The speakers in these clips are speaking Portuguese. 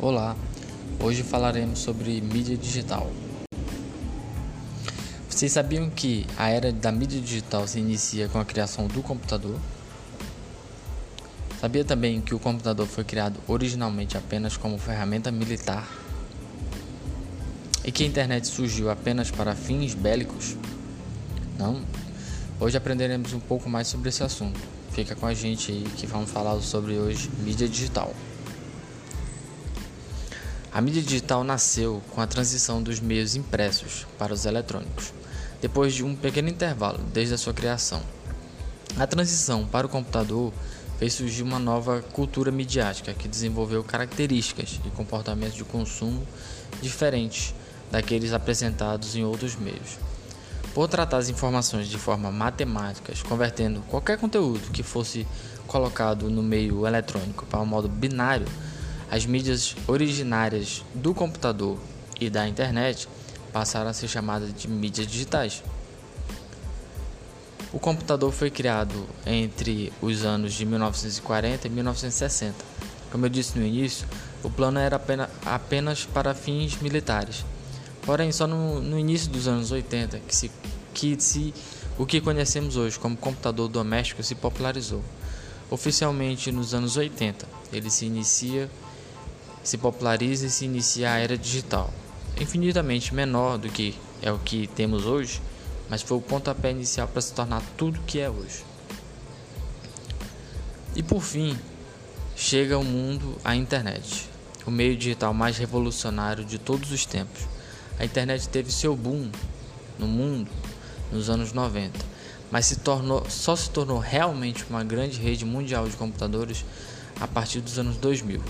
Olá, hoje falaremos sobre mídia digital. Vocês sabiam que a era da mídia digital se inicia com a criação do computador? Sabia também que o computador foi criado originalmente apenas como ferramenta militar? E que a internet surgiu apenas para fins bélicos? Não? Hoje aprenderemos um pouco mais sobre esse assunto. Fica com a gente aí que vamos falar sobre hoje mídia digital. A mídia digital nasceu com a transição dos meios impressos para os eletrônicos, depois de um pequeno intervalo desde a sua criação. A transição para o computador fez surgir uma nova cultura midiática que desenvolveu características e comportamentos de consumo diferentes daqueles apresentados em outros meios. Por tratar as informações de forma matemática, convertendo qualquer conteúdo que fosse colocado no meio eletrônico para um modo binário, as mídias originárias do computador e da internet passaram a ser chamadas de mídias digitais. O computador foi criado entre os anos de 1940 e 1960. Como eu disse no início, o plano era apenas para fins militares. Porém, só no, no início dos anos 80 que, se, que se, o que conhecemos hoje como computador doméstico se popularizou. Oficialmente nos anos 80, ele se inicia se populariza e se inicia a era digital. Infinitamente menor do que é o que temos hoje, mas foi o pontapé inicial para se tornar tudo que é hoje. E por fim, chega ao mundo a internet, o meio digital mais revolucionário de todos os tempos. A internet teve seu boom no mundo nos anos 90, mas se tornou, só se tornou realmente uma grande rede mundial de computadores a partir dos anos 2000.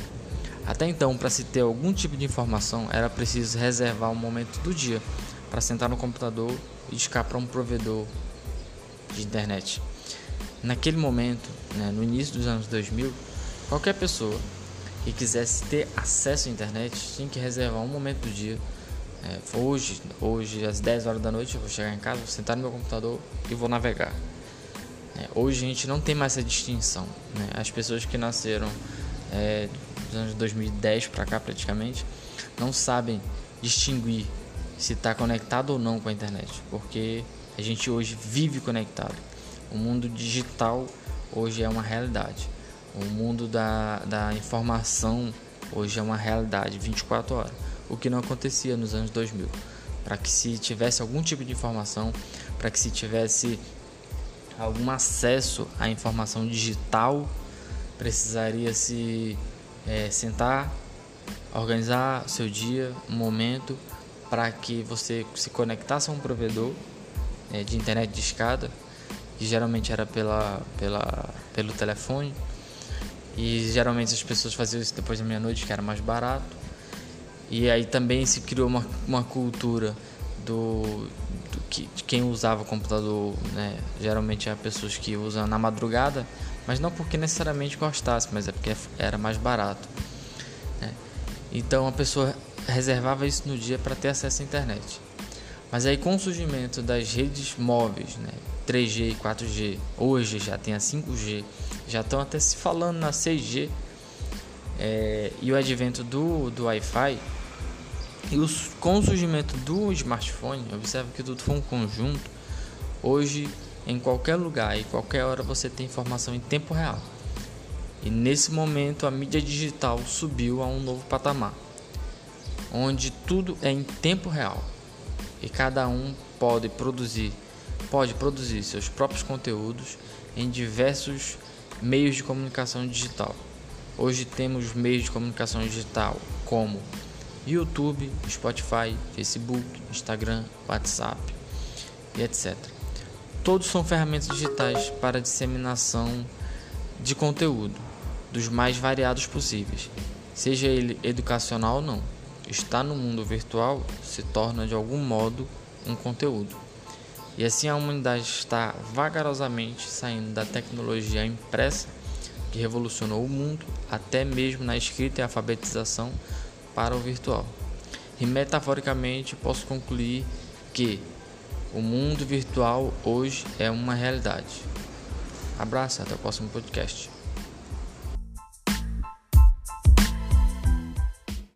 Até então, para se ter algum tipo de informação, era preciso reservar um momento do dia para sentar no computador e discar para um provedor de internet. Naquele momento, né, no início dos anos 2000, qualquer pessoa que quisesse ter acesso à internet tinha que reservar um momento do dia. É, hoje, hoje, às 10 horas da noite, eu vou chegar em casa, vou sentar no meu computador e vou navegar. É, hoje a gente não tem mais essa distinção. Né? As pessoas que nasceram é, dos anos 2010 para cá praticamente, não sabem distinguir se está conectado ou não com a internet, porque a gente hoje vive conectado. O mundo digital hoje é uma realidade. O mundo da, da informação hoje é uma realidade 24 horas, o que não acontecia nos anos 2000. Para que se tivesse algum tipo de informação, para que se tivesse algum acesso à informação digital, precisaria se é, sentar, organizar seu dia, um momento para que você se conectasse a um provedor é, de internet de escada, que geralmente era pela, pela, pelo telefone. E geralmente as pessoas faziam isso depois da meia-noite, que era mais barato. E aí também se criou uma, uma cultura do, do que, de quem usava computador, né? geralmente eram pessoas que usam na madrugada mas não porque necessariamente gostasse, mas é porque era mais barato. Né? Então a pessoa reservava isso no dia para ter acesso à internet. Mas aí com o surgimento das redes móveis, né, 3G e 4G, hoje já tem a 5G, já estão até se falando na 6G, é, e o advento do, do Wi-Fi, e os, com o surgimento do smartphone, observa que tudo foi um conjunto, hoje em qualquer lugar e qualquer hora você tem informação em tempo real. E nesse momento a mídia digital subiu a um novo patamar, onde tudo é em tempo real e cada um pode produzir, pode produzir seus próprios conteúdos em diversos meios de comunicação digital. Hoje temos meios de comunicação digital como YouTube, Spotify, Facebook, Instagram, WhatsApp e etc. Todos são ferramentas digitais para disseminação de conteúdo, dos mais variados possíveis, seja ele educacional ou não. Estar no mundo virtual se torna de algum modo um conteúdo. E assim a humanidade está vagarosamente saindo da tecnologia impressa, que revolucionou o mundo, até mesmo na escrita e alfabetização, para o virtual. E metaforicamente posso concluir que o mundo virtual hoje é uma realidade. Abraço, até o próximo podcast.